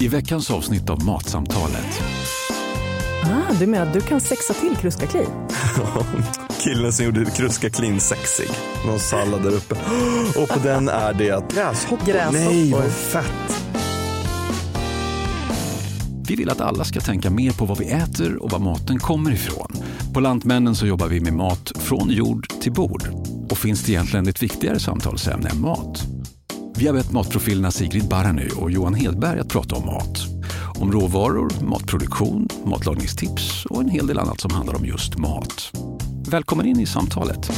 I veckans avsnitt av Matsamtalet. Ah, du menar att du kan sexa till Kruskakli? Killen som gjorde Kruska Clean sexig. Någon sallad där uppe. Och på den är det gräshoppor. Gräshoppor. Nej, vad fett. Vi vill att alla ska tänka mer på vad vi äter och var maten kommer ifrån. På Lantmännen så jobbar vi med mat från jord till bord. Och finns det egentligen ett viktigare samtalsämne än mat? Vi har bett matprofilerna Sigrid Baranö och Johan Hedberg att prata om mat. Om råvaror, matproduktion, matlagningstips och en hel del annat som handlar om just mat. Välkommen in i samtalet.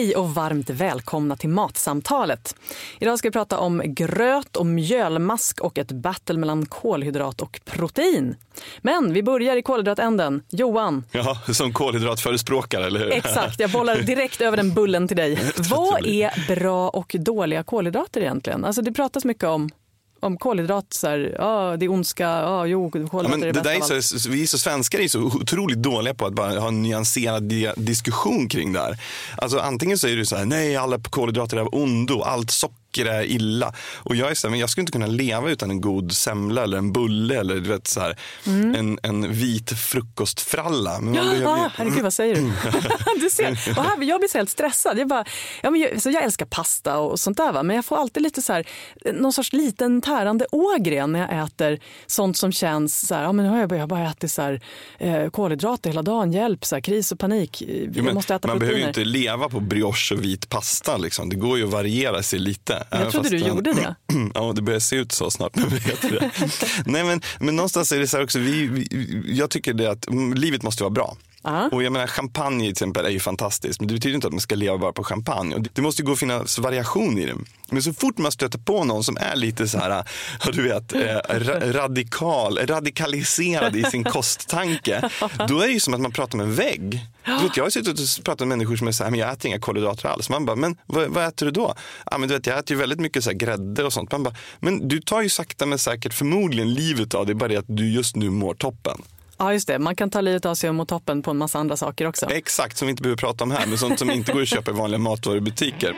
Hej och varmt välkomna till Matsamtalet. Idag ska vi prata om gröt och mjölmask och ett battle mellan kolhydrat och protein. Men vi börjar i kolhydratänden. Johan, Ja, som kolhydratförespråkare, eller hur? exakt, jag bollar direkt över den bullen till dig. Vad är bra och dåliga kolhydrater egentligen? Alltså det pratas mycket om om kolhydrat, så här, det är ondska, ja, jo, kolhydrater Ja, men är det bäst där är så, vi så svenskar är så otroligt dåliga på att bara ha en nyanserad di- diskussion kring det här. Alltså antingen så är det så här, nej alla kolhydrater är av ondo, allt socker är illa. Och jag är så här, men jag skulle inte kunna leva utan en god semla eller en bulle eller du vet så här, en, en vit frukostfralla. Men man behöver ju- Ah, herregud, vad säger du? du ser, och här, jag blir så helt stressad. Jag, bara, ja, men jag, så jag älskar pasta och sånt där, va? men jag får alltid lite så här, någon sorts liten tärande ågren när jag äter sånt som känns så här, ja, men nu har jag jag bara ätit så här, eh, kolhydrater hela dagen, hjälp, så här, kris och panik. Jo, men man behöver ju proteiner. inte leva på brioche och vit pasta. Liksom. Det går ju att variera sig lite. Jag trodde du den- gjorde det. Ja, det börjar se ut så snart. Nej, men, men någonstans är det så här också, vi, vi, jag tycker det att livet måste vara bra. Ja. Och jag menar champagne till exempel är ju fantastiskt men det betyder inte att man ska leva bara på champagne. Och det, måste ju gå att finnas variation i det. Men så fort man stöter på någon som är lite så här, du vet, eh, ra, radikal, radikaliserad i sin kosttanke. Då är det ju som att man pratar med en vägg. Du vet, jag har suttit och pratat med människor som är så här, men jag äter inga kolhydrater alls. Man bara, men vad, vad äter du då? Ja, men du vet, jag äter ju väldigt mycket så här grädde och sånt. Man bara, men du tar ju sakta men säkert förmodligen livet av det, bara det att du just nu mår toppen. Ja, just det. Man kan ta livet av sig och må toppen på en massa andra saker också. Exakt, som vi inte behöver prata om här, men sånt som inte går att köpa i vanliga matvarubutiker.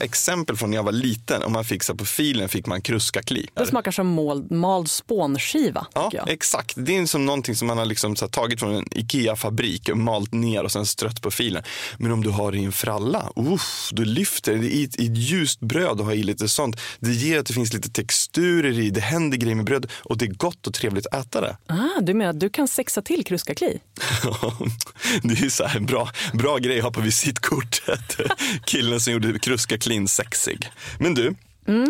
Exempel från när jag var liten, om man fick så på filen fick man kruskakli. Det smakar som mald, mald spånskiva. Ja, jag. exakt. Det är som någonting som man har liksom så tagit från en IKEA-fabrik och malt ner och sen strött på filen. Men om du har det i en fralla, uff, du lyfter det i ett, i ett ljust bröd och har i lite sånt. Det ger att det finns lite texturer i, det händer grejer med bröd och det är gott och trevligt att äta det. Ah, du menar att du kan sexa till Kruskakli? Det är ju så här en bra, bra grej att ha på visitkortet. Killen som gjorde Kruska Clean sexig. Men du,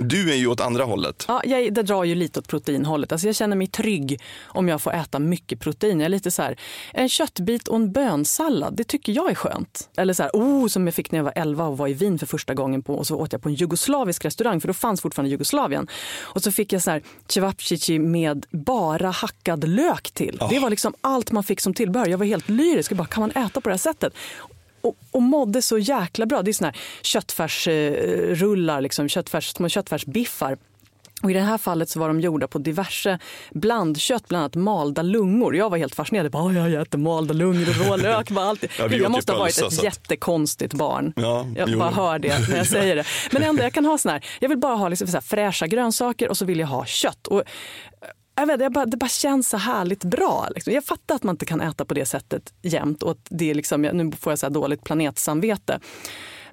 du är ju åt andra hållet. Ja, jag, det drar ju lite åt proteinhållet. Alltså jag känner mig trygg om jag får äta mycket protein. Jag är lite så här, en köttbit och en bönsallad, det tycker jag är skönt. Eller så här, oh, som jag fick när jag var 11 och var i Wien för första gången på, och så åt jag på en jugoslavisk restaurang, för då fanns fortfarande Jugoslavien. Och så fick jag så här cevapcici med bara hackad lök till. Det var liksom allt man fick som tillbehör. Jag var helt lyrisk. Jag bara, kan man äta på det här sättet? Och, och mådde så jäkla bra. Det är såna här köttfärsrullar, liksom, köttfärs, små köttfärsbiffar. Och I det här fallet så var de gjorda på diverse blandkött, bland annat malda lungor. Jag var helt fascinerad. Bara, "Åh, jag äter malda lungor och rå lök. Bara allt. Ja, jag måste ha varit ett jättekonstigt barn. Ja, jag jo. bara hör det när jag säger det. Men ändå, jag kan ha sån här, jag vill bara ha liksom så fräscha grönsaker och så vill jag ha kött. Och, jag vet, jag bara, det bara känns så härligt bra. Liksom. Jag fattar att man inte kan äta på det sättet jämt och att det är liksom, nu får jag så här dåligt planetsamvete.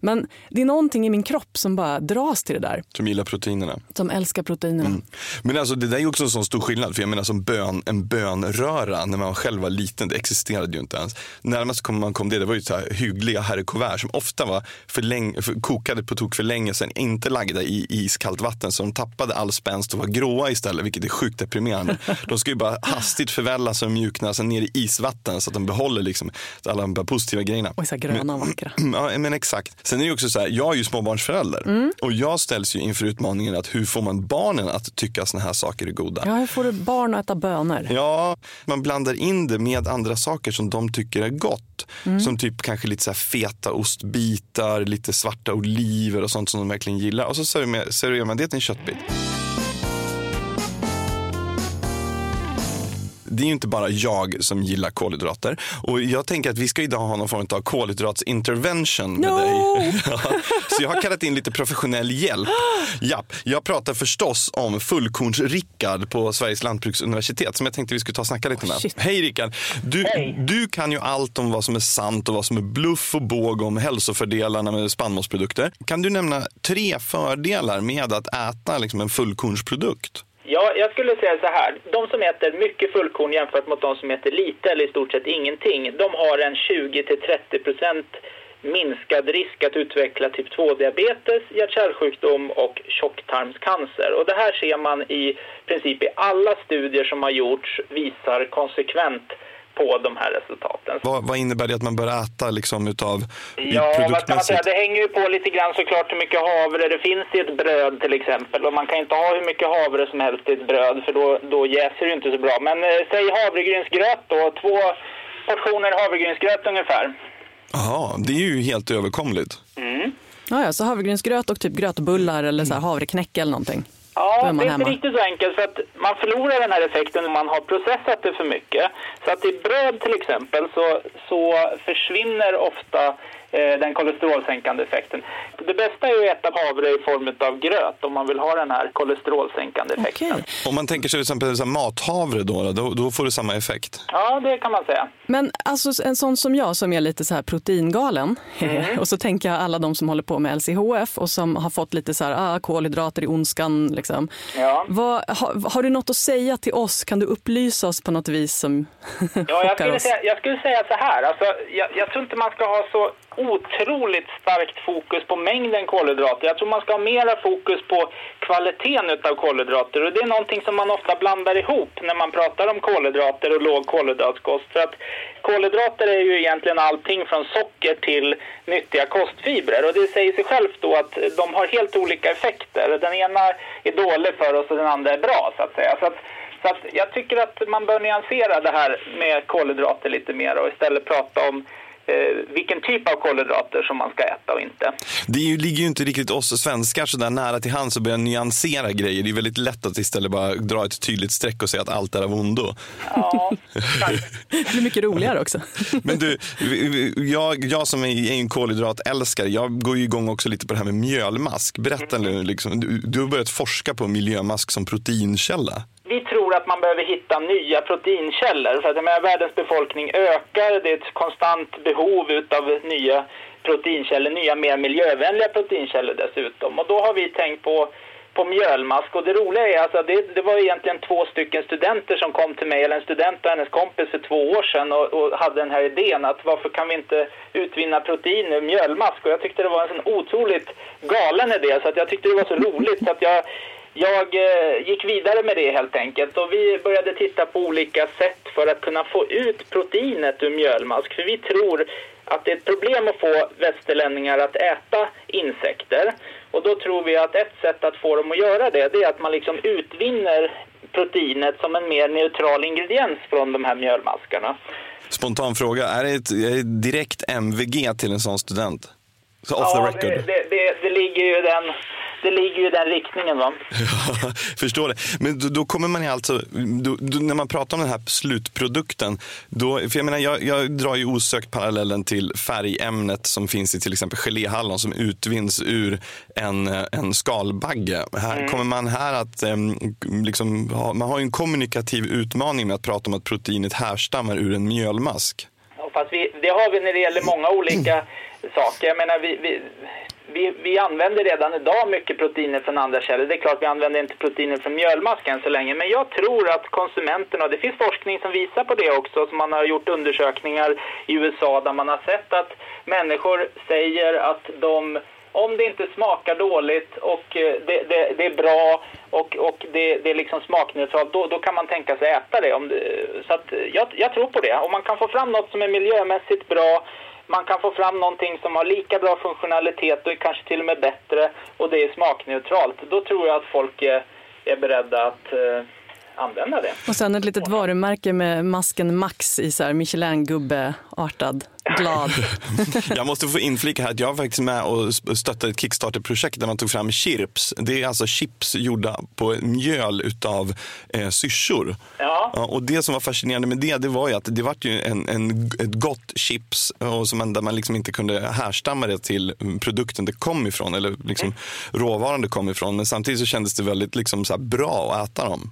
Men det är någonting i min kropp som bara dras till det där. Som gillar proteinerna. Som älskar proteinerna. Men alltså det där är också en sån stor skillnad. För jag menar som bön, en bönröra när man själv var liten, det existerade ju inte ens. Närmast kom man kom det, det var ju så här hyggliga herrkuvert som ofta var för länge, för, kokade på tok för länge sedan, inte lagda i iskallt vatten. Så de tappade all spänst och var gråa istället, vilket är sjukt deprimerande. De ska ju bara hastigt förvällas och mjukna sen ner i isvatten så att de behåller liksom alla de positiva grejerna. Och så gröna och vackra. Ja, men exakt. Sen är det också så här, jag är ju småbarnsförälder och jag ställs ju inför utmaningen att hur får man barnen att tycka såna här saker är goda? Ja, hur får du barn att äta bönor? Ja, man blandar in det med andra saker som de tycker är gott. Som typ kanske lite så feta ostbitar, lite svarta oliver och sånt som de verkligen gillar. Och så serverar man det till en köttbit. Det är ju inte bara jag som gillar kolhydrater. Och jag tänker att vi ska idag ha någon form av kolhydratsintervention med No! dig. Ja, så jag har kallat in lite professionell hjälp. Japp, jag pratar förstås om fullkorns-Rickard på Sveriges lantbruksuniversitet som jag tänkte vi skulle ta och snacka lite med. shit. Hej Rickard! Du, Hej. du kan ju allt om vad som är sant och vad som är bluff och båg om hälsofördelarna med spannmålsprodukter. Kan du nämna tre fördelar med att äta liksom en fullkornsprodukt? Ja, jag skulle säga så här. De som äter mycket fullkorn jämfört mot de som äter lite eller i stort sett ingenting, de har en 20-30% minskad risk att utveckla typ 2-diabetes, hjärt-kärlsjukdom och tjocktarmscancer. Och det här ser man i princip i alla studier som har gjorts visar konsekvent på de här resultaten. Vad, vad innebär det att man bör äta liksom utav Ja, vad säga? Det hänger ju på lite grann såklart hur mycket havre det finns i ett bröd till exempel. Och man kan inte ha hur mycket havre som helst i ett bröd för då, då jäser det inte så bra. Men eh, säg havregrynsgröt då, två portioner havregrynsgröt ungefär. Jaha, det är ju helt överkomligt. Ja, ja, så havregrynsgröt och typ grötbullar eller så här havreknäcke eller någonting. Ja, det är inte riktigt så enkelt för att man förlorar den här effekten om man har processat det för mycket. Så att i bröd till exempel så, så försvinner ofta den kolesterolsänkande effekten. Det bästa är att äta havre i form av gröt om man vill ha den här kolesterolsänkande effekten. Okej. Om man tänker sig till exempel mathavre då, då, då får du samma effekt. Ja, det kan man säga. Men alltså en sån som jag som är lite så här proteingalen Mm. och så tänker jag alla de som håller på med LCHF och som har fått lite så här, ah, kolhydrater i ondskan. Liksom. Ja. Vad, har, har du något att säga till oss? Kan du upplysa oss på något vis som Ja, jag skulle, oss? säga, jag skulle säga så här. Alltså, jag, jag tror inte man ska ha så otroligt starkt fokus på mängden kolhydrater. Jag tror man ska ha mera fokus på kvaliteten utav kolhydrater. Och det är någonting som man ofta blandar ihop när man pratar om kolhydrater och låg kolhydratkost. För att kolhydrater är ju egentligen allting från socker till nyttiga kostfibrer. Och det säger sig självt då att de har helt olika effekter. Den ena är dålig för oss och den andra är bra så att säga. Så att så att jag tycker att man bör nyansera det här med kolhydrater lite mer och istället prata om vilken typ av kolhydrater som man ska äta och inte. Det ju, ligger ju inte riktigt oss svenskar så där nära till hands att börja nyansera grejer. Det är väldigt lätt att istället bara dra ett tydligt streck och säga att allt är av ondo. Ja. Det blir mycket roligare också. Men du, jag, jag som är en kolhydratälskare, jag går ju igång också lite på det här med mjölmask. Berätta nu, liksom, du, du har börjat forska på miljömask som proteinkälla. Vi tror att man behöver hitta nya proteinkällor. För att jag menar, världens befolkning ökar. Det är ett konstant behov av nya proteinkällor, nya mer miljövänliga proteinkällor dessutom. Och då har vi tänkt på, på mjölmask. Och det roliga är alltså, det, det var egentligen två stycken studenter som kom till mig, eller en student och hennes kompis för två år sedan och, och hade den här idén att varför kan vi inte utvinna protein ur mjölmask? Och jag tyckte det var en sån otroligt galen idé så att jag tyckte det var så roligt så att jag jag eh, gick vidare med det helt enkelt och vi började titta på olika sätt för att kunna få ut proteinet ur mjölmask. För vi tror att det är ett problem att få västerlänningar att äta insekter. Och då tror vi att ett sätt att få dem att göra det, det är att man liksom utvinner proteinet som en mer neutral ingrediens från de här mjölmaskarna. Spontan fråga, är det ett, är det direkt MVG till en sån student? Så off the Ja, record. det, det, det, ligger ju den, det ligger ju i den riktningen va. Ja, förstår det. Men då, då kommer man ju alltså, då, då, när man pratar om den här slutprodukten, då, för jag menar jag, jag drar ju osökt parallellen till färgämnet som finns i till exempel geléhallon som utvinns ur en, en skalbagge. Här kommer man här att, liksom, ha, man har ju en kommunikativ utmaning med att prata om att proteinet härstammar ur en mjölmask. Fast vi, det har vi när det gäller många olika saker. Jag menar, vi, vi, vi, vi använder redan idag mycket proteiner från andra källor. Det är klart vi använder inte proteiner från mjölmask än så länge. Men jag tror att konsumenterna, och det finns forskning som visar på det också, som man har gjort undersökningar i USA där man har sett att människor säger att de om det inte smakar dåligt och eh, det, det, det är bra och, och det, det är liksom smakneutralt, då, då kan man tänka sig äta det. Om det så att jag, jag tror på det. Om man kan få fram något som är miljömässigt bra, man kan få fram någonting som har lika bra funktionalitet och kanske till och med bättre och det är smakneutralt, då tror jag att folk är, är beredda att, eh, använda det. Och sen ett litet varumärke med masken Max i så här Michelin-gubbe-artad, glad. Jag måste få inflika här att jag var faktiskt med och stöttade ett Kickstarter-projekt där man tog fram chips. Det är alltså chips gjorda på mjöl utav eh, syrsor. Ja. Ja, och det som var fascinerande med det, det var ju att det var ju en, en, ett gott chips och som man, där man liksom inte kunde härstamma det till produkten det kom ifrån eller liksom råvaran det kom ifrån. Men samtidigt så kändes det väldigt liksom så här bra att äta dem.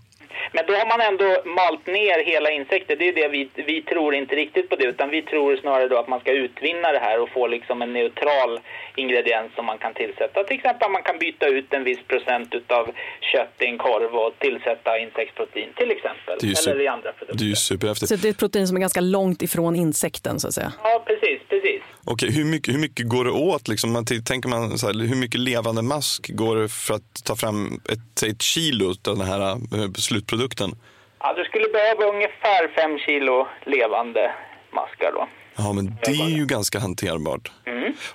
Men då har man ändå malt ner hela insekter. Det är det vi, vi tror inte riktigt på det, utan vi tror snarare då att man ska utvinna det här och få liksom en neutral ingrediens som man kan tillsätta. Till exempel att man kan byta ut en viss procent utav kött i en korv och tillsätta insektsprotein till exempel. Det är ju Eller i andra produkter. Det är ju superhäftigt. Så det är ett protein som är ganska långt ifrån insekten så att säga. Ja, precis, precis. Okej, hur, mycket, hur mycket går det åt? Liksom? Man tänker man så här, hur mycket levande mask går det för att ta fram ett, ett kilo av den här eh, slutprodukten? Ja, du skulle behöva ungefär fem kilo levande maskar då. Ja, men det är ju ganska hanterbart.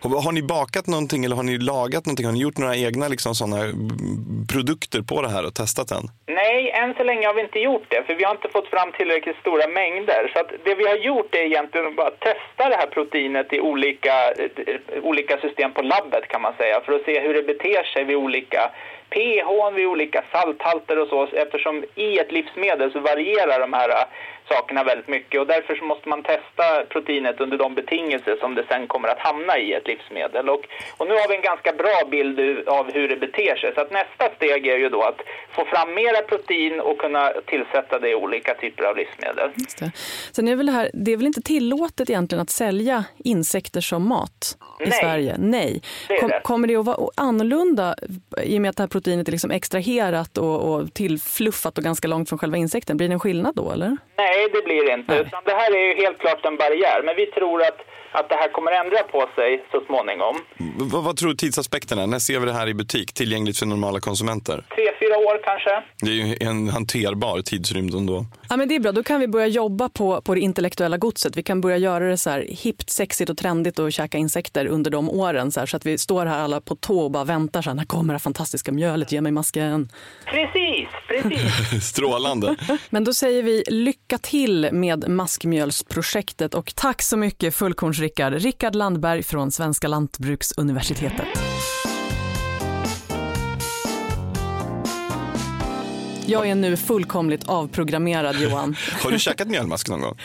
Har, har ni bakat någonting eller har ni lagat någonting? Har ni gjort några egna liksom, såna mm, produkter på det här och testat den? Nej, än så länge har vi inte gjort det, för vi har inte fått fram tillräckligt stora mängder. Så det vi har gjort är egentligen bara att testa det här proteinet i olika, eh, olika system på labbet kan man säga, för att se hur det beter sig vid olika pH, vid olika salthalter och så, eftersom i ett livsmedel så varierar de här eh, sakerna väldigt mycket och därför så måste man testa proteinet under de betingelser som det sen kommer att hamna i ett livsmedel. Och, och nu har vi en ganska bra bild av hur det beter sig, så att nästa steg är ju då att få fram mera protein och kunna tillsätta det i olika typer av livsmedel. Just det. Sen är väl det, här, det är väl inte tillåtet egentligen att sälja insekter som mat i Nej. Sverige? Nej. Det Kom, det. kommer det att vara annorlunda i och med att det här proteinet är liksom extraherat och, och tillfluffat och ganska långt från själva insekten? Blir det en skillnad då eller? Nej, det blir det inte. Nej. Utan det här är ju helt klart en barriär, men vi tror att, att det här kommer ändra på sig så småningom. V- vad, vad tror du tidsaspekterna? När ser vi det här i butik, tillgängligt för normala konsumenter? Tre, fyra år kanske? Det är ju en hanterbar tidsrymd ändå. Ja, men det är bra, då kan vi börja jobba på, på det intellektuella godset. Vi kan börja göra det så här hippt, sexigt och trendigt och käka insekter under de åren. Så, här, så att vi står här alla på tå och bara väntar. Så här, när kommer det fantastiska mjölet? Ge mig masken. Precis, precis. Strålande. Men då säger vi lycka till med maskmjölsprojektet och tack så mycket Fullkorns-Rickard. Rickard Landberg från Svenska Lantbruksuniversitetet. Jag är nu fullkomligt avprogrammerad Johan. Har du käkat mjölmask någon gång?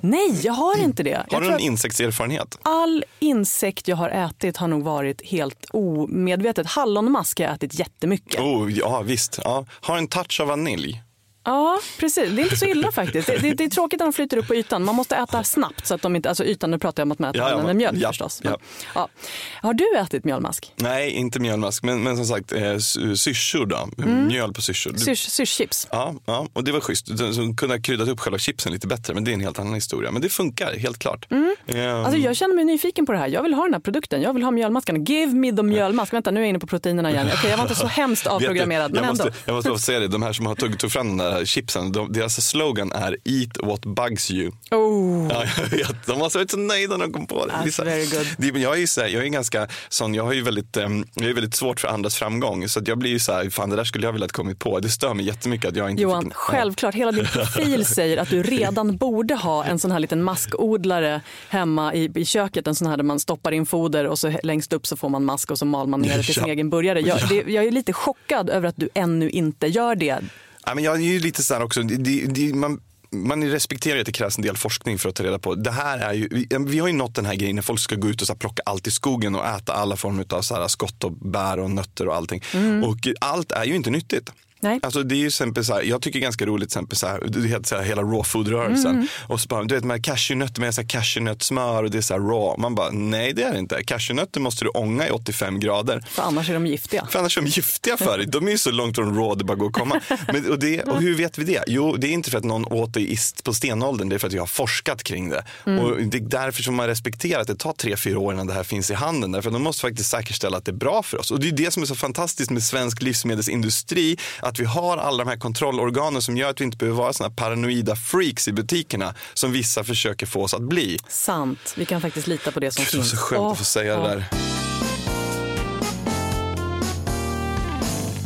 Nej, jag har inte det. Har Jag du att insektserfarenhet? all insekt jag har ätit har nog varit helt omedvetet. Hallonmask har jag ätit jättemycket. Oh, ja, visst. Ja. Har en touch av vanilj. Ja, precis. Det är inte så illa faktiskt. Det, det, det är tråkigt när de flyter upp på ytan. Man måste äta snabbt så att de inte, alltså ytan, nu pratar jag om att man äter Ja, ja, mjölk ja, förstås. Men, ja. ja. Har du ätit mjölmask? Nej, inte mjölmask, men, men som sagt eh, s- syrsor då. Mjöl på syrsor. Syrs- Syrschips? Ja, ja, och det var schysst. Så kunde ha kryddat upp själva chipsen lite bättre, men det är en helt annan historia. Men det funkar, helt klart. Ehm, Alltså jag känner mig nyfiken på det här. Jag vill ha den här produkten. Jag vill ha mjölmasken. Give me the mjölmask. Vänta, nu är jag inne på proteinerna igen. Okej, jag var inte så hemskt avprogrammerad, men jag, ändå. måste, jag måste bara säga det, de här som har tagit fram den där chipsen, de, deras slogan är Eat what bugs you. Oh. Ja, jag vet. De måste ha varit så nöjda när de kom på det. That's Det very good. Det, jag är ju så här, jag är ganska sån, jag har ju väldigt, ehm, jag är väldigt svårt för andras framgång. Så jag blir ju så här, fan det där skulle jag vilja kommit på. Det stör mig jättemycket att jag inte Johan, fick självklart. Hela din profil säger att du redan borde ha en sån här liten maskodlare hemma i, i köket. En sån här där man stoppar in foder och så längst upp så får man mask och så mal man ner det till sin Ja. egen burgare. Jag, det, jag är lite chockad över att du ännu inte gör det. Ja, men jag är ju lite så här också, det, det, man, man respekterar att det krävs en del forskning för att ta reda på. Det här är ju, vi, har ju nått den här grejen när folk ska gå ut och så plocka allt i skogen och äta alla former av så skott och bär och nötter och allting. Och allt är ju inte nyttigt. Nej. Alltså det är ju exempel så här, jag tycker det är ganska roligt exempel så här, det heter så här, hela raw food-rörelsen. Och så bara, du vet med cashewnötter med så här cashewnötssmör och det är så här raw. Man bara, nej det är det inte. Cashewnötter måste du ånga i 85 grader. För annars är de giftiga. För annars är de giftiga för dig. De är ju så långt från raw det bara går att komma. Men, och, det, och hur vet vi det? Jo, det är inte för att någon åt det på stenåldern. Det är för att vi har forskat kring det. Och det är därför som man respekterar att det tar tre, fyra år innan det här finns i handeln. Därför att de måste faktiskt säkerställa att det är bra för oss. Och det är det som är så fantastiskt med svensk livsmedelsindustri. Att vi har alla de här kontrollorganen som gör att vi inte behöver vara såna paranoida freaks i butikerna. Som vissa försöker få oss att bli. Sant. Vi kan faktiskt lita på det som Gud, det var finns. så skönt Åh, att få säga åh. det där.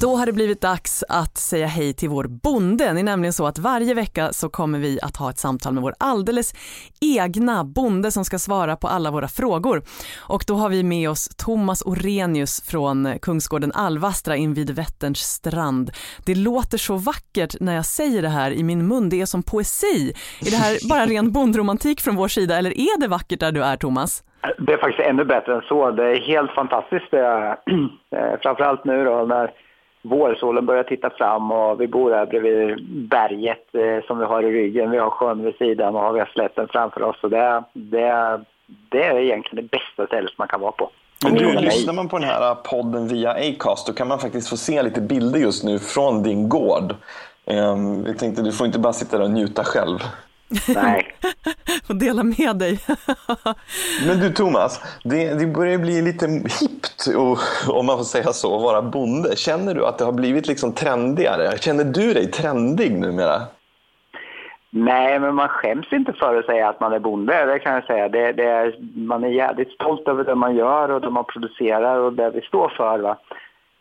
Då har det blivit dags att säga hej till vår bonde. Det är nämligen så att varje vecka så kommer vi att ha ett samtal med vår alldeles egna bonde som ska svara på alla våra frågor. Och då har vi med oss Thomas Orenius från Kungsgården Alvastra invid Vätterns strand. Det låter så vackert när jag säger det här i min mun, det är som poesi. Är det här bara ren bondromantik från vår sida eller är det vackert där du är Thomas? Det är faktiskt ännu bättre än så. Det är helt fantastiskt. Det Framförallt nu då när vårsolen börjar titta fram och vi bor här bredvid berget eh, som vi har i ryggen. Vi har sjön vid sidan och vi har slätten framför oss. Och det, det, det är egentligen det bästa stället man kan vara på. Men du, lyssnar man på den här podden via Acast då kan man faktiskt få se lite bilder just nu från din gård. Um, jag tänkte, du får inte bara sitta där och njuta själv. Nej. Få dela med dig. Men du Thomas, det, det börjar bli lite hippt, om man får säga så, att vara bonde. Känner du att det har blivit liksom trendigare? Känner du dig trendig numera? Nej, men man skäms inte för att säga att man är bonde, det kan jag säga. Det, det är, man är jävligt stolt över det man gör och det man producerar och det vi står för. Va?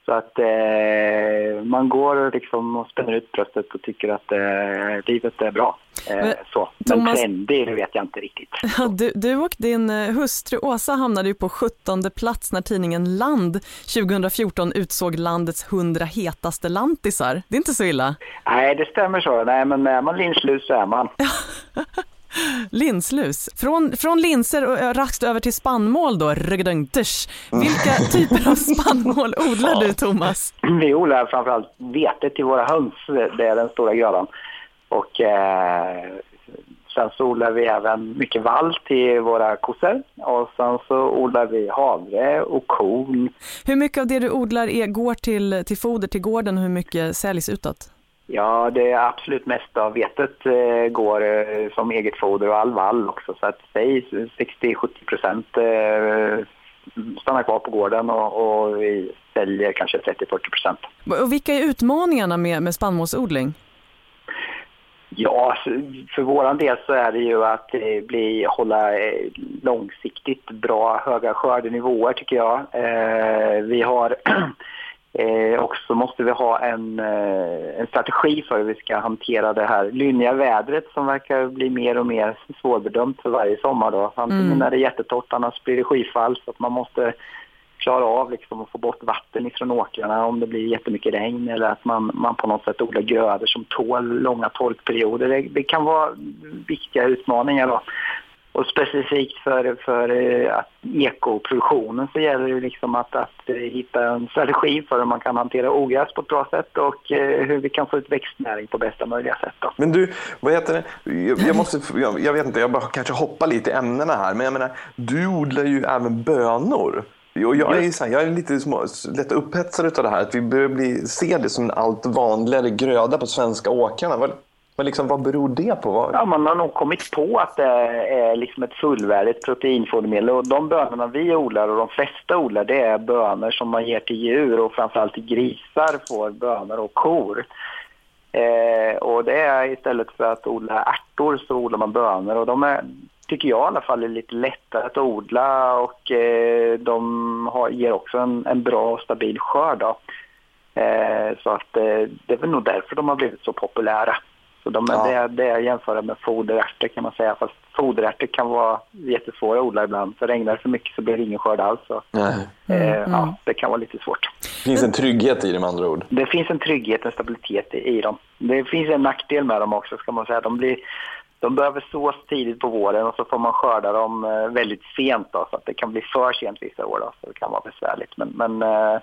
Så att eh, man går liksom och spänner ut bröstet och tycker att eh, livet är bra. Eh, men, så. men Thomas, trendig, vet jag inte riktigt. Du, du och din eh, hustru Åsa hamnade ju på 17 plats när tidningen Land 2014 utsåg landets 100 hetaste lantisar. Det är inte så illa? Nej, det stämmer så. Nej, men är man linslus så är man. Linslus. Från, från linser och raskt över till spannmål då, Vilka typer av spannmål odlar du Thomas? Vi odlar framförallt vete till våra höns, det är den stora grödan. Och eh, sen så odlar vi även mycket vall till våra kossor och sen så odlar vi havre och korn. Hur mycket av det du odlar är, går till, till foder till gården och hur mycket säljs utåt? Ja, det är absolut mest av vetet eh, går eh, som eget foder och all vall också. Så att säg 60-70 procent eh, stannar kvar på gården och, och vi säljer kanske 30-40 procent. Och vilka är utmaningarna med, med spannmålsodling? Ja, för våran del så är det ju att eh, bli, hålla eh, långsiktigt bra höga skördenivåer tycker jag. Eh, vi har Eh, och så måste vi ha en, eh, en strategi för hur vi ska hantera det här lynniga vädret som verkar bli mer och mer svårbedömt för varje sommar. Då. Antingen mm. är det jättetorrt, annars blir det skyfall. Så att man måste klara av liksom att få bort vatten ifrån åkrarna om det blir jättemycket regn eller att man, man på något sätt odlar grödor som tål långa torkperioder. Det, det kan vara viktiga utmaningar. Då. Och specifikt för, för eh, att ekoproduktionen så gäller det liksom att, att eh, hitta en strategi för hur man kan hantera ogräs på ett bra sätt och eh, hur vi kan få ut växtnäring på bästa möjliga sätt. Då. Men du, vad heter det? Jag, måste, jag, jag vet inte, jag bara kanske hoppar lite i ämnena här, men jag menar, du odlar ju även bönor. Och jag, är, så här, jag är lite små, lätt upphetsad av det här, att vi börjar bli, se det som en allt vanligare gröda på svenska åkrarna. Men liksom, vad beror det på? Ja, man har nog kommit på att det är liksom ett fullvärdigt proteinfodermedel. Och de bönorna vi odlar och de flesta odlar det är bönor som man ger till djur och framförallt till grisar får bönor och kor. Eh, och det är istället för att odla ärtor så odlar man bönor och de är, tycker jag i alla fall, är lite lättare att odla och eh, de har, ger också en, en bra och stabil skörd. Eh, så att eh, det är väl nog därför de har blivit så populära. Så de, ja. det, det är jämföra med foderärtor kan man säga. Fast foderärtor kan vara jättesvåra att odla ibland. För regnar det för mycket så blir det ingen skörd alls. Så, mm. eh, ja, mm. det kan vara lite svårt. Det finns en trygghet i dem med andra ord? Det finns en trygghet, en stabilitet i, i dem. Det finns en nackdel med dem också ska man säga. De blir de behöver sås tidigt på våren och så får man skörda dem eh, väldigt sent då, så att det kan bli för sent vissa år då, så det kan vara besvärligt. Men, men eh,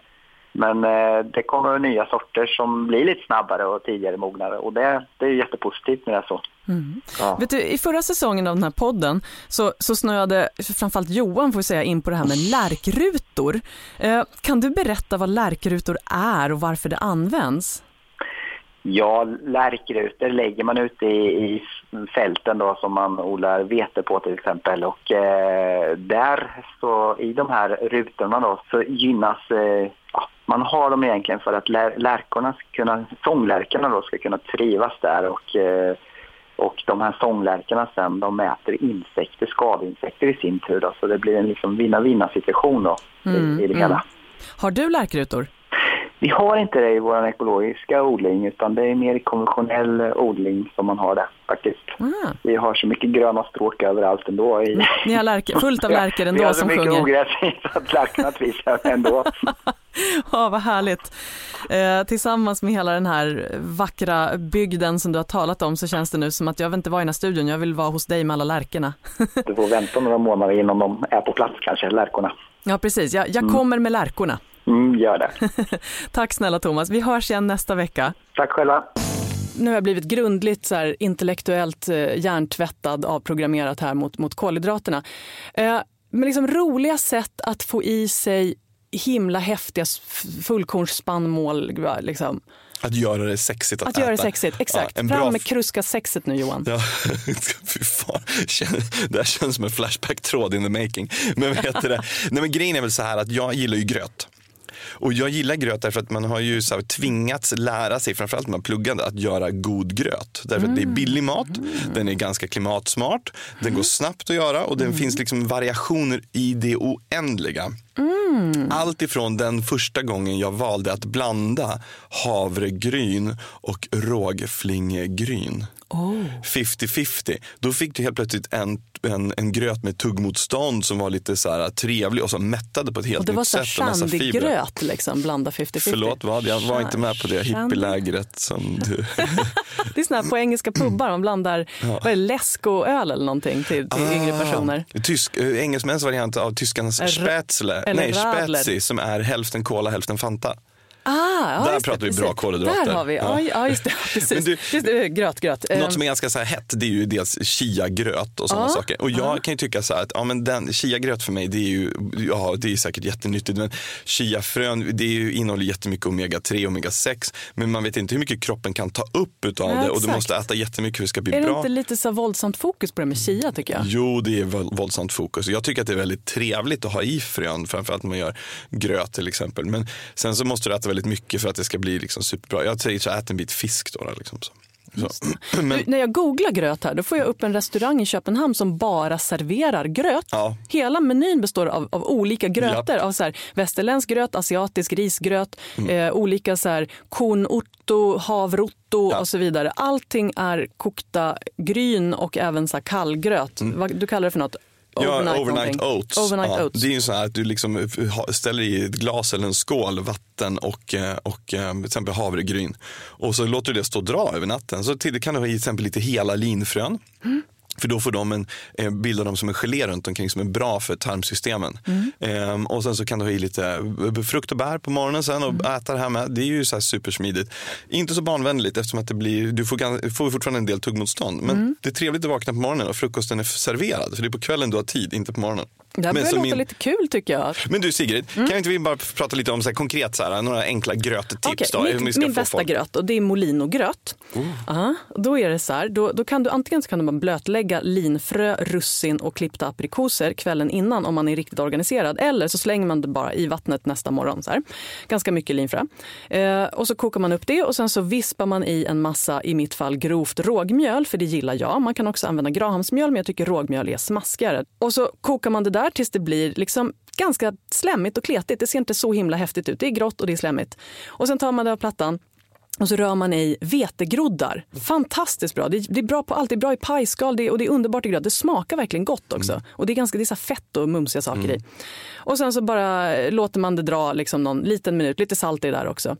men eh, det kommer nya sorter som blir lite snabbare och tidigare mognare och det, det är jättepositivt när det är så. Mm. Ja. Vet du, I förra säsongen av den här podden så, så snöade framförallt Johan får säga in på det här med lärkrutor. Eh, kan du berätta vad lärkrutor är och varför det används? Ja, lärkrutor lägger man ute i, i fälten då som man odlar vete på till exempel och eh, där så i de här rutorna då så gynnas eh, ja, man har dem egentligen för att lär, lärkorna ska kunna, sånglärkorna då ska kunna trivas där och, eh, och de här sånglärkorna sen de äter insekter, skavinsekter i sin tur då, så det blir en liksom vinna-vinna situation då mm, i, i det hela. Mm. Har du lärkrutor? Vi har inte det i vår ekologiska odling utan det är mer konventionell odling som man har det faktiskt. Ah. Vi har så mycket gröna stråk överallt ändå. I... Ni har lärker, fullt av lärkor Vi ändå har så som mycket sjunger. ogräs så att lärkorna trivs ändå. Ja, vad härligt. Eh, tillsammans med hela den här vackra bygden som du har talat om så känns det nu som att jag vill inte vara i den här studion, jag vill vara hos dig med alla lärkorna. Du får vänta några månader innan de är på plats kanske, lärkorna. Ja, precis. Jag, jag kommer med lärkorna. Mm, gör det. Tack snälla Thomas. Vi hörs igen nästa vecka. Tack själva. Nu har jag blivit grundligt så här, intellektuellt eh, hjärntvättad avprogrammerat här mot, mot kolhydraterna. Eh, men liksom roliga sätt att få i sig himla häftiga fullkornsspannmål. Liksom. Att göra det sexigt att, Att äta. göra det sexigt, exakt. Ja, en Fram bra med kruska sexet nu Johan. Ja, fy fan. Det här känns som en flashback-tråd in the making. Men vad heter det? Nej, men grejen är väl så här att jag gillar ju gröt. Och jag gillar gröt därför att man har ju så här tvingats lära sig, framförallt när man pluggade, att göra god gröt. Därför att det är billig mat, den är ganska klimatsmart, den går snabbt att göra och den finns liksom variationer i det oändliga. Allt ifrån den första gången jag valde att blanda havregryn och rågflingegryn. 50-50. Då fick du helt plötsligt en, en, en gröt med tuggmotstånd som var lite så här trevlig och som mättade på ett helt det var nytt så sätt. och massa fibrer. shandygröt, liksom, blanda 50-50. Förlåt vad? Jag var inte med på det hippielägret som du... Det är såna här på engelska pubbar, man blandar vad är det, läsk och öl eller någonting till, till yngre personer. Tysk, äh, engelsmäns variant av tyskarnas spätzle, nej spätzi som är hälften cola, hälften Fanta. Ah, ja, Där just det, pratar vi bra kolhydrater. Där har vi, ja, Ja. just det, precis. Du- just det, gröt, gröt. Något som är ganska så hett det är ju dels chiagröt och sådana Ja, saker. Och jag kan ju tycka så här att ja, men den, chiagröt för mig det är ju ja, det är säkert jättenyttigt men chiafrön det är ju, innehåller jättemycket omega-3 omega-6 men man vet inte hur mycket kroppen kan ta upp utav Ja, det och du måste äta jättemycket för att det ska bli är det bra. inte lite så våldsamt fokus på det med chia tycker jag? Jo, det är våld- våldsamt fokus. Jag tycker att det är väldigt trevligt att ha i frön, framförallt när man gör gröt till exempel. Men sen så måste du äta väldigt mycket för att det ska bli liksom superbra. Jag säger så ät en bit fisk då. Liksom så. Men, när jag googlar gröt här, då får jag upp en restaurang i Köpenhamn som bara serverar gröt. Ja. Hela menyn består av, av olika gröter. Av så här, västerländsk gröt, asiatisk risgröt, Mm. eh, olika så här, kornotto, havrotto och så vidare. Allting är kokta gryn och även så här kallgröt. Vad, du kallar det för något? Mm. Ja, overnight, oats. Overnight ja, oats. Det är ju så här att du liksom ha- ställer i ett glas eller en skål vatten och, eh, och eh, till exempel havregryn. Och så låter du det stå och dra över natten. Så till kan du ha i till exempel lite hela linfrön. För då får de en, eh, bildar de som en gelé runt omkring som är bra för tarmsystemen. Ehm, och sen så kan du ha i lite eh, frukt och bär på morgonen sen och äta det här med. Det är ju så här supersmidigt. Inte så barnvänligt eftersom att det blir, du får, får fortfarande en del tuggmotstånd. Men det är trevligt att vakna på morgonen och frukosten är serverad. För det är på kvällen du har tid, inte på morgonen. Det här börjar låta min- lite kul tycker jag. men du Sigrid, kan inte vi bara prata lite om så här, konkret så här, några enkla gröttips Okej, då? min, min bästa folk- gröt och det är molinogröt. Oh. Ja, då är det så här, då, då kan du antingen så kan du bara blötlägga linfrö, russin och klippta aprikoser kvällen innan om man är riktigt organiserad. Eller så slänger man det bara i vattnet nästa morgon. Så här. Ganska mycket linfrö. Eh, och så kokar man upp det och sen så vispar man i en massa, i mitt fall grovt rågmjöl, för det gillar jag. Man kan också använda grahamsmjöl, men jag tycker rågmjöl är smaskigare. Och så kokar man det där tills det blir liksom ganska slemmigt och kletigt. Det ser inte så himla häftigt ut. Det är grått och det är slemmigt. Och sen tar man det av plattan och så rör man i vetegroddar. Fantastiskt bra. Det är, det är bra på allt. Det är bra i pajskal det är, och det är underbart i gröt. Det smakar verkligen gott också. Och det är ganska det är så fett och mumsiga saker i. Och sen så bara låter man det dra liksom någon liten minut. Lite salt i det där också.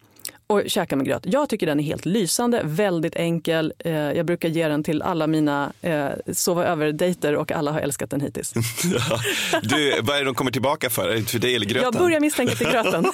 Och käka med gröt. Jag tycker den är helt lysande, väldigt enkel. Eh, jag brukar ge den till alla mina eh, sova över-dejter och alla har älskat den hittills. Ja. Du, vad är det de kommer tillbaka för? För dig eller gröten? Jag börjar misstänka till gröten.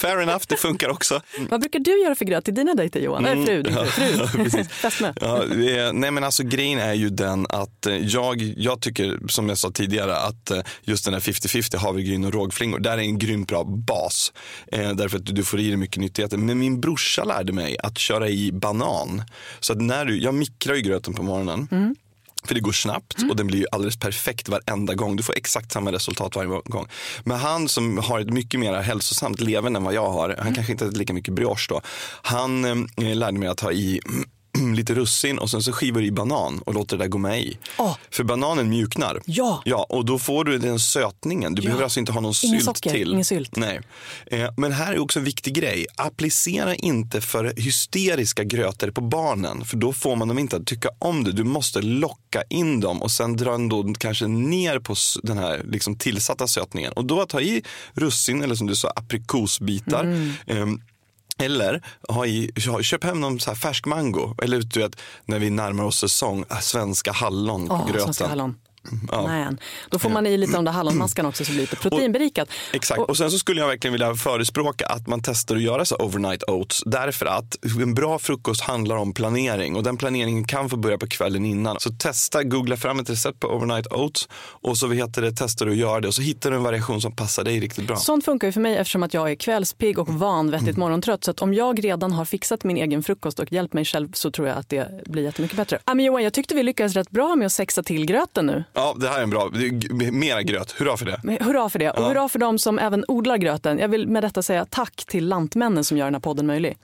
Fair enough, det funkar också. Vad brukar du göra för gröt till dina dejter Johan? Fru, din fru. Fästmö. Ja, det är, nej men alltså grejen är ju den att eh, jag, jag tycker, som jag sa tidigare, att just den här 50-50 havregryn och rågflingor, där är en grymt bra bas. Eh, därför att du får i dig mycket nyttigheter. Men min brorsa lärde mig att köra i banan. Så att när du, jag mikrar ju gröten på morgonen. För det går snabbt och den blir ju alldeles perfekt varenda gång. Du får exakt samma resultat varje gång. Men han som har ett mycket mer hälsosamt leverne än vad jag har, han kanske inte äter lika mycket brioche då. Han eh, lärde mig att ha i lite russin och sen så skivar du i banan och låter det där gå med i. Åh. För bananen mjuknar. Ja. ja. Och då får du den sötningen. Du behöver alltså inte ha någon Ingen sylt socker, till. ingen sylt. Nej. Eh, men här är också en viktig grej. Applicera inte för hysteriska grötor på barnen. För då får man dem inte att tycka om det. Du måste locka in dem och sen dra en då kanske ner på den här liksom tillsatta sötningen. Och då att ta i russin eller som du sa aprikosbitar. Mm. ehm, eller ha i, köp hem någon så här färsk mango. Eller du vet, när vi närmar oss säsong, äh, svenska hallon på Åh, gröten. svenska hallon. Ja. Man. Då får man i lite av där hallonmaskan också så blir det lite proteinberikat. Exakt. Och, sen så skulle jag verkligen vilja förespråka att man testar att göra så overnight oats. Därför att en bra frukost handlar om planering och den planeringen kan få börja på kvällen innan. Så testa, googla fram ett recept på overnight oats och så heter det, testar du att göra det och så hittar du en variation som passar dig riktigt bra. Sånt funkar ju för mig eftersom att jag är kvällspigg och vanvettigt Mm. morgontrött. Så att om jag redan har fixat min egen frukost och hjälpt mig själv så tror jag att det blir jättemycket bättre. Ja, men Johan, jag tyckte vi lyckades rätt bra med att sexa till gröten nu. Ja, det här är en bra, mera gröt. Hurra för det. Men Hurra för det. Och hurra för dem som även odlar gröten. Jag vill med detta säga tack till Lantmännen som gör den här podden möjlig.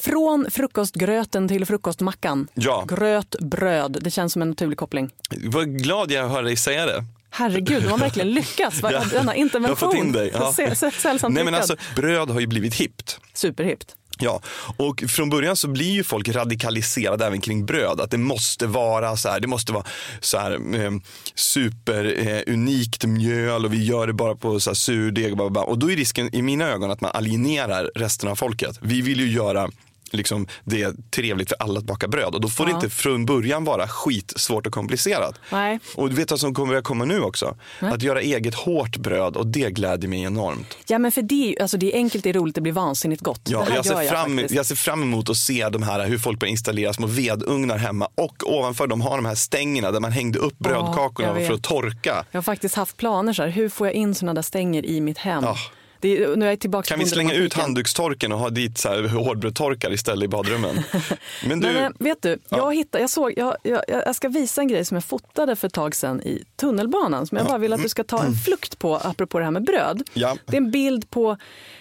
Från frukostgröten till frukostmackan. Ja. Gröt, bröd. Det känns som en naturlig koppling. Vad glad jag hör dig säga det. Herregud, de har verkligen lyckats. Denna intervention. Jag har fått in dig. Ja. Sällsamt Nej, men alltså, bröd har ju blivit hippt. Superhippt. Ja, och från början så blir ju folk radikaliserade även kring bröd. Att det måste vara så här, det måste vara så här eh, superunikt eh, mjöl och vi gör det bara på så här surdeg. Och, och då är risken i mina ögon att man alienerar resten av folket. Vi vill ju göra liksom, det är trevligt för alla att baka bröd och då får det Ja. inte från början vara skitsvårt och komplicerat. Nej. Och du vet vad som kommer att komma nu också? Att göra eget hårt bröd och det gläder mig enormt. Ja men för det, alltså det är enkelt, det är roligt, det blir vansinnigt gott. Ja, det jag, ser fram, faktiskt. jag ser fram emot att se de här, hur folk börjar installera små vedugnar hemma och ovanför dem har de här stängerna där man hängde upp brödkakorna vet. för att torka. Jag har faktiskt haft planer så här, hur får jag in sådana där stänger i mitt hem? Ja. Är, nu är jag tillbaka Kan vi slänga ut handdukstorken och ha dit så här hårdbrödtorkar istället i badrummen? Men du, Men eh, vet du, jag, hittade, jag, såg, jag, jag, jag ska visa en grej som jag fotade för ett tag sedan i tunnelbanan som jag bara vill att du ska ta en flukt på apropå det här med bröd. Ja. Det är en bild på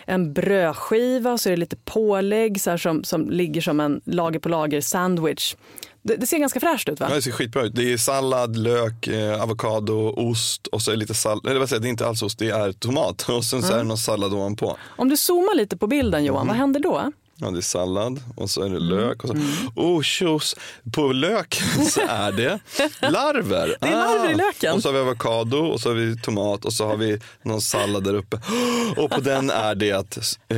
en brödskiva och så är det lite pålägg så här, som, som ligger som en lager på lager sandwich. Det, det ser ganska fräscht ut va? Ja, det ser skitbra ut. Det är sallad, lök, eh, avokado, ost och så är det lite sallad, eller vad säger det är inte alls ost, det är tomat och sen så är det någon sallad ovanpå. Om du zoomar lite på bilden Johan, Mm. vad händer då? Ja, det är sallad och så är Mm. det lök. Och så. Oh, tjus. På löken så är det larver. Det är larver i löken. Och så har vi avokado och så har vi tomat och så har vi någon sallad där uppe. Och på den är det att, eh,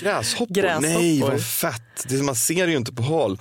gräshoppor. Gräshoppor. Nej, vad fett. Det, man ser det ju inte på håll.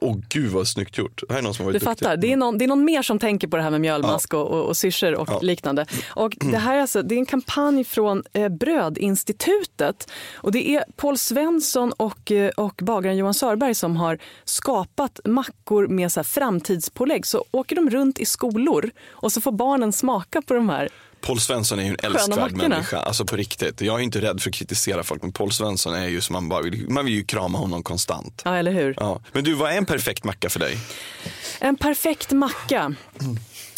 Åh gud vad snyggt gjort. Det här är någon som har Du varit duktig. fattar, det är, någon, det är någon mer som tänker på det här med mjölmask och, och, och syrsor och Ja. liknande. Och det här är, alltså, det är en kampanj från eh, Brödinstitutet. Och det är Paul Svensson och, eh, och bagaren Johan Sörberg som har skapat mackor med så här framtidspålägg. Så åker de runt i skolor och så får barnen smaka på de här. Paul Svensson är ju en älskvärd människa. Alltså på riktigt. Jag är inte rädd för att kritisera folk men Paul Svensson är ju som man bara vill, man vill ju krama honom konstant. Ja, eller hur? Ja. Men du, vad är en perfekt macka för dig? En perfekt macka.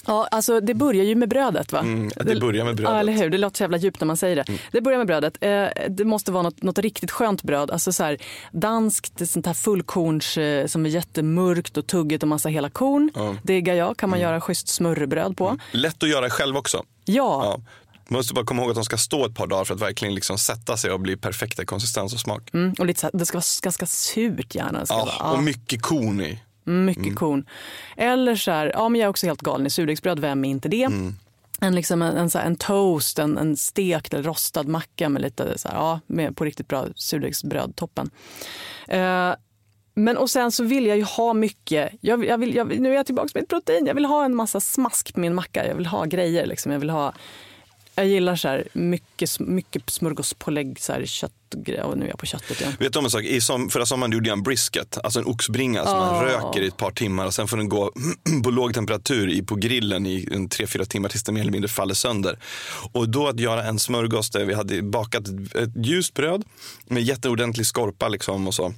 Ja, alltså det börjar ju med brödet va? Mm, det börjar med brödet. Ja, eller hur? Det låter så jävla djupt när man säger det. Det börjar med brödet. Eh, det måste vara något, något riktigt skönt bröd. Alltså så här, danskt, sånt här fullkorns eh, som är jättemörkt och tuggigt och massa hela korn. Diggar jag. Kan man göra schysst smörrebröd på. Lätt att göra själv också. Ja, Ja. Man måste bara komma ihåg att de ska stå ett par dagar för att verkligen liksom sätta sig och bli perfekta konsistens och smak. mm, och lite så här, det ska vara ganska surt gärna. Ska Ja, vara, och mycket korn i. Mycket korn. Eller så här, ja men jag är också helt galen i surdegsbröd, vem är inte det? En, liksom en, en, så här, en toast, en, en stekt eller rostad macka med lite så här, ja, med på riktigt bra surdegsbröd, toppen. Eh, men och sen så vill jag ju ha mycket, jag, jag vill, jag, nu är jag tillbaka med mitt protein, jag vill ha en massa smask på min macka, jag vill ha grejer liksom, jag vill ha jag gillar så här mycket, mycket smörgåspålägg, så här kött och nu är jag på köttet igen. Vet du om en sak? I som, förra sommaren gjorde jag en brisket, alltså en oxbringa som man röker i ett par timmar och sen får den gå på låg temperatur i, på grillen i en tre, fyra timmar tills den mer eller mindre faller sönder. Och då att göra en smörgås där vi hade bakat ett, ett ljust bröd med jätteordentlig skorpa liksom och så.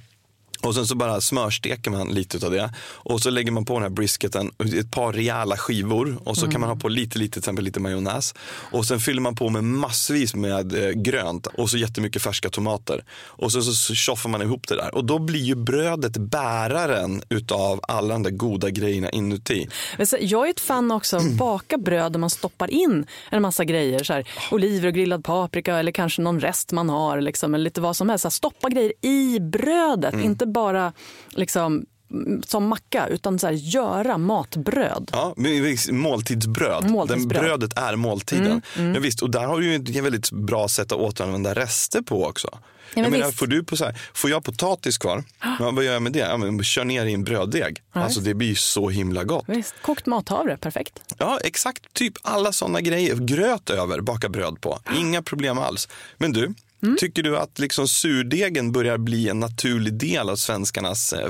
Och sen så bara smörsteker man lite av det. Och så lägger man på den här brisketen ett par rejäla skivor. Och så kan man ha på lite, lite, till exempel lite majonnäs. Och sen fyller man på med massvis med eh, grönt och så jättemycket färska tomater. Och så, så, tjoffar man ihop det där. Och då blir ju brödet bäraren utav alla de där goda grejerna inuti. Jag är ett fan också av att baka bröd där man stoppar in en massa grejer. Så här, oliver och grillad paprika eller kanske någon rest man har. Liksom, eller lite vad som helst. Så här, stoppa grejer i brödet. Inte bara liksom, mm, som macka utan så här, göra matbröd. Ja, måltidsbröd. Måltidsbröd. Den brödet är måltiden. Ja, visst, och där har du ju ett väldigt bra sätt att återanvända rester på också. men jag menar, får, du på så här, får jag potatis kvar, ja, vad gör jag med det? Ja, men kör ner i en bröddeg. Alltså det blir ju så himla gott. Visst, kokt mathavre, perfekt. Ja, exakt. Typ alla sådana grejer. Gröt över, baka bröd på. Inga problem alls. Men du, tycker du att liksom surdegen börjar bli en naturlig del av svenskarnas eh,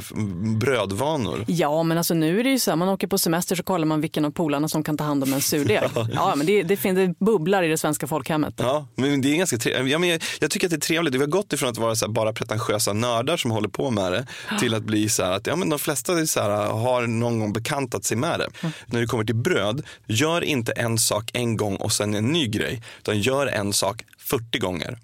brödvanor? Ja, men alltså nu är det ju så här, man åker på semester så kollar man vilken av polarna som kan ta hand om en surdeg. Ja, men det, det, finns, det bubblar i det svenska folkhemmet. Ja, men det är ganska trevligt. Ja, men jag, jag tycker att det är trevligt. Vi har gått ifrån att vara här bara pretentiösa nördar som håller på med det till att bli så här att ja, men de flesta här, har någon gång bekantat sig med det. När det kommer till bröd, gör inte en sak en gång och sen en ny grej. Utan gör en sak 40 gånger.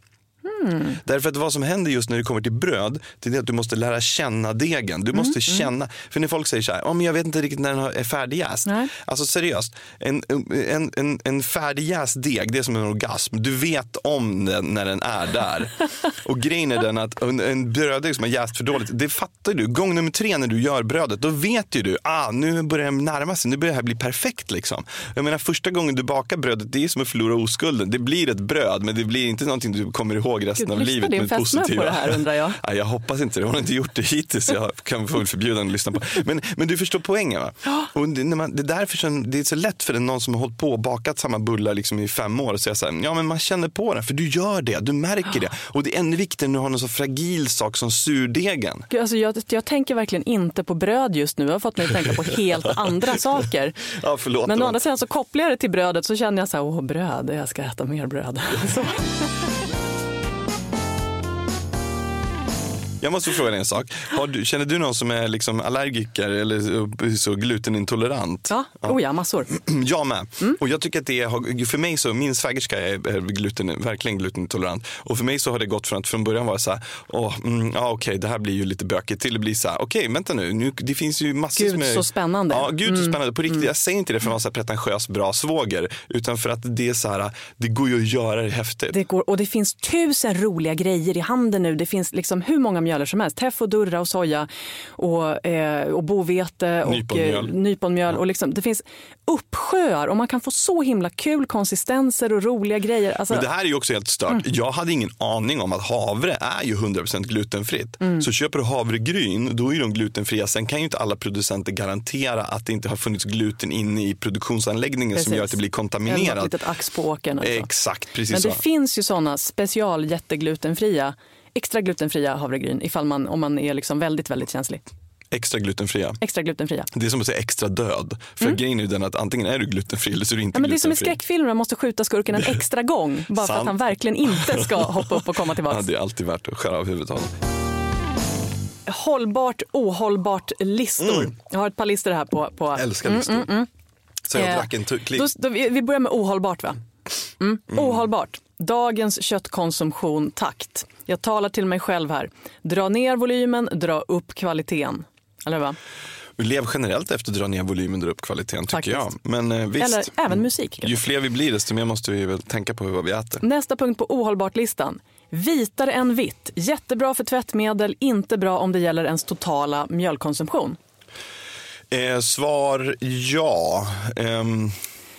Hmm. Därför att vad som händer just när det kommer till bröd, det är att du måste lära känna degen. Du måste känna, för när folk säger så här, oh, men jag vet inte riktigt när den är färdigjäst. Alltså seriöst, en, en, en, en färdigjäst deg, det är som en orgasm. Du vet om den när den är där. Och grejen är den att en, en bröddeg som har jäst för dåligt, det fattar du. Gång nummer tre när du gör brödet, då vet ju du, ah, nu börjar den närma sig, nu börjar det här bli perfekt liksom. Jag menar första gången du bakar brödet, det är som att förlora oskulden. Det blir ett bröd, men det blir inte någonting du kommer ihåg resten Gud, av livet. din med fästmö positiva- på det här, undrar jag? Ja, jag hoppas inte det. Hon har inte gjort det hittills. Jag kan få förbjuda henne att lyssna på. Men, men du förstår poängen va? Och det, när man, det är därför som, det är så lätt för en- någon som har hållit på och bakat samma bullar liksom i fem år och säga så här, ja men man känner på det, för du gör det, du märker det. Och det är ännu viktigare när du har en så fragil sak som surdegen. Gud, Alltså jag, jag tänker verkligen inte på bröd just nu. Jag har fått mig att tänka på helt andra saker. Ja, förlåt. Men å andra sidan så kopplar jag det till brödet så känner jag så här, åh bröd, jag ska äta mer bröd. Jag måste fråga dig en sak. Du, känner du någon som är liksom allergiker eller så glutenintolerant? Ja, oh ja, massor. Jag med. Och jag tycker att det har, för mig så, min svägerska är, gluten, verkligen glutenintolerant. Och för mig så har det gått från att från början vara så här, åh, mm, ja okej, det här blir ju lite bökigt, till att bli så här, okej, vänta nu, nu, det finns ju massor Gud, med... så spännande. Ja, gud så spännande. På riktigt, jag säger inte det för att vara så här pretentiös bra svåger, utan för att det är så här, det går ju att göra det häftigt. Det går, och det finns tusen roliga grejer i handeln nu. Det finns liksom hur många mjöler som helst. Teff och durra och soja och, eh, och bovete och Nyponmjöl. eh, nyponmjöl. Och liksom, det finns uppsjöar och man kan få så himla kul konsistenser och roliga grejer. Alltså, Men det här är ju också helt stört. Jag hade ingen aning om att havre är ju 100% glutenfritt. Så köper du havregryn, då är de glutenfria. Sen kan ju inte alla producenter garantera att det inte har funnits gluten inne i produktionsanläggningen som Precis. gör att det blir eller något kontaminerat. litet ax på åkern. Alltså. Exakt, precis Men så. det finns ju såna special jätteglutenfria, extra glutenfria havregryn ifall man, om man är liksom väldigt, väldigt känslig. Extra glutenfria. Extra glutenfria. Det är som att säga extra död. För grejen är ju den att antingen är du glutenfri eller så är du inte Mm. Ja, men det är som i skräckfilmer, man måste skjuta skurken en extra gång bara för att han verkligen inte ska hoppa upp och komma Ja, tillbaka. det är alltid värt att skära av huvudet av. Hållbart, ohållbart listor. Jag har ett par listor här på... på älskar listor. Så jag Eh, drack en tu- klick. då, då, vi börjar med ohållbart va? Mm. Ohållbart. Dagens köttkonsumtion takt. Jag talar till mig själv här. Dra ner volymen, dra upp kvaliteten. Eller va? Vi lever generellt efter att dra ner volymen och dra upp kvaliteten tycker jag. Faktiskt. Men eh, visst. Eller även musik. Ju fler vi blir desto mer måste vi väl tänka på vad vi äter. Nästa punkt på ohållbart-listan. Vitare än vitt. Jättebra för tvättmedel, inte bra om det gäller ens totala mjölkkonsumtion. Eh, svar ja. Ehm,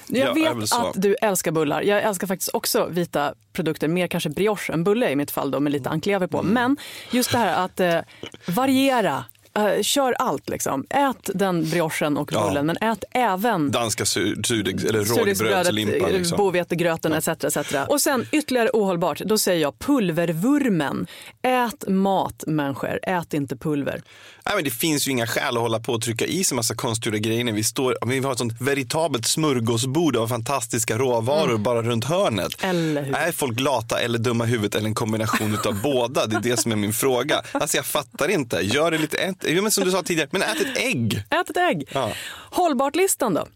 Jag ja, vet så. att du älskar bullar. Jag älskar faktiskt också vita produkter. Mer kanske brioche än bulle i mitt fall då med lite Mm. på. Men just det här att eh, variera. Eh, kör allt liksom. Ät den briochen och Ja. bullen, men ät även Danska sur, surdegs, eller rågbrödslimpa. eh, Liksom. bovetegröten etc, etc. Och sen ytterligare ohållbart, då säger jag pulvervurmen. Ät mat människor, ät inte pulver. Nej, men det finns ju inga skäl att hålla på och trycka i sig massa konstgjorda grejer när vi, står, vi har ett sånt veritabelt smörgåsbord av fantastiska råvaror bara runt hörnet. Mm. Eller hur? Är folk lata eller dumma huvudet eller en kombination av båda? Det är det som är min fråga. Alltså jag fattar inte. Gör det lite, men som du sa tidigare, men ät ett ägg. Ät ett ägg. Ja. Hållbart-listan då?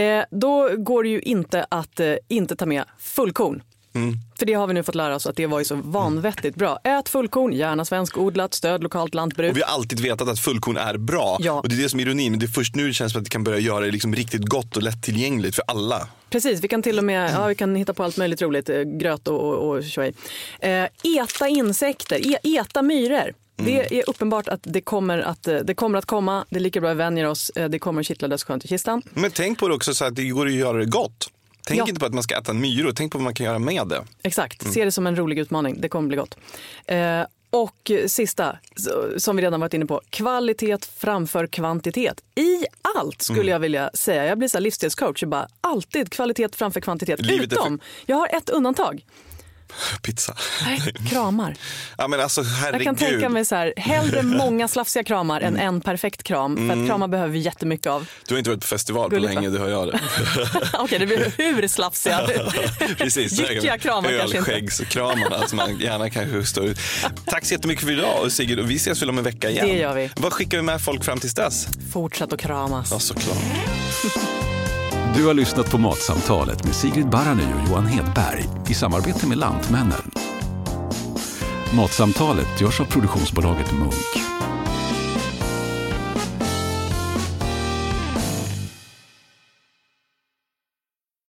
Eh, då går det ju inte att eh, inte ta med fullkorn. Mm. För det har vi nu fått lära oss att det var ju så vanvettigt bra. Ät fullkorn, gärna svenskodlat, stöd lokalt lantbruk. Och vi har alltid vetat att fullkorn är bra. Ja. Och det är det som är ironin. Det är först nu det känns som att det kan börja göra det liksom riktigt gott och lättillgängligt för alla. Precis, vi kan till och med ja, vi kan hitta på allt möjligt roligt. eh, Gröt och, och, och tjoej. eh, Eta insekter, e, eta myror. Det är uppenbart att det kommer att, eh, det kommer att komma. Det är lika bra att vi vänjer oss. Eh, Det kommer att kittla dödsskönt i kistan. Men tänk på det också så att det går att göra det gott. Tänk Ja. inte på att man ska äta myror, tänk på vad man kan göra med det. Exakt, se det som en rolig utmaning. Det kommer bli gott. Eh, och sista, som vi redan varit inne på, kvalitet framför kvantitet. I allt skulle jag vilja säga. Jag blir så livsstilscoach. Jag bara, alltid kvalitet framför kvantitet. Livet är för- Utom, jag har ett undantag. Pizza. Nej, kramar. Ja men alltså herregud. Jag kan tänka mig så här, hellre många slafsiga kramar än en perfekt kram. För att kramar behöver vi jättemycket av. Du har inte varit på festival Gulligt, på länge, va? det hör jag det. Okej, det blir hur slafsiga. Precis. Jyckiga kramar kanske inte. Ölskäggskramarna som man gärna kanske står ut. Tack så jättemycket för idag Sigrid. Och vi ses väl om en vecka igen. Det gör vi. Vad skickar vi med folk fram tills dess? Fortsätt att kramas. Ja såklart. Du har lyssnat på Matsamtalet med Sigrid Barany och Johan Hedberg i samarbete med Lantmännen. Matsamtalet görs av produktionsbolaget Munk.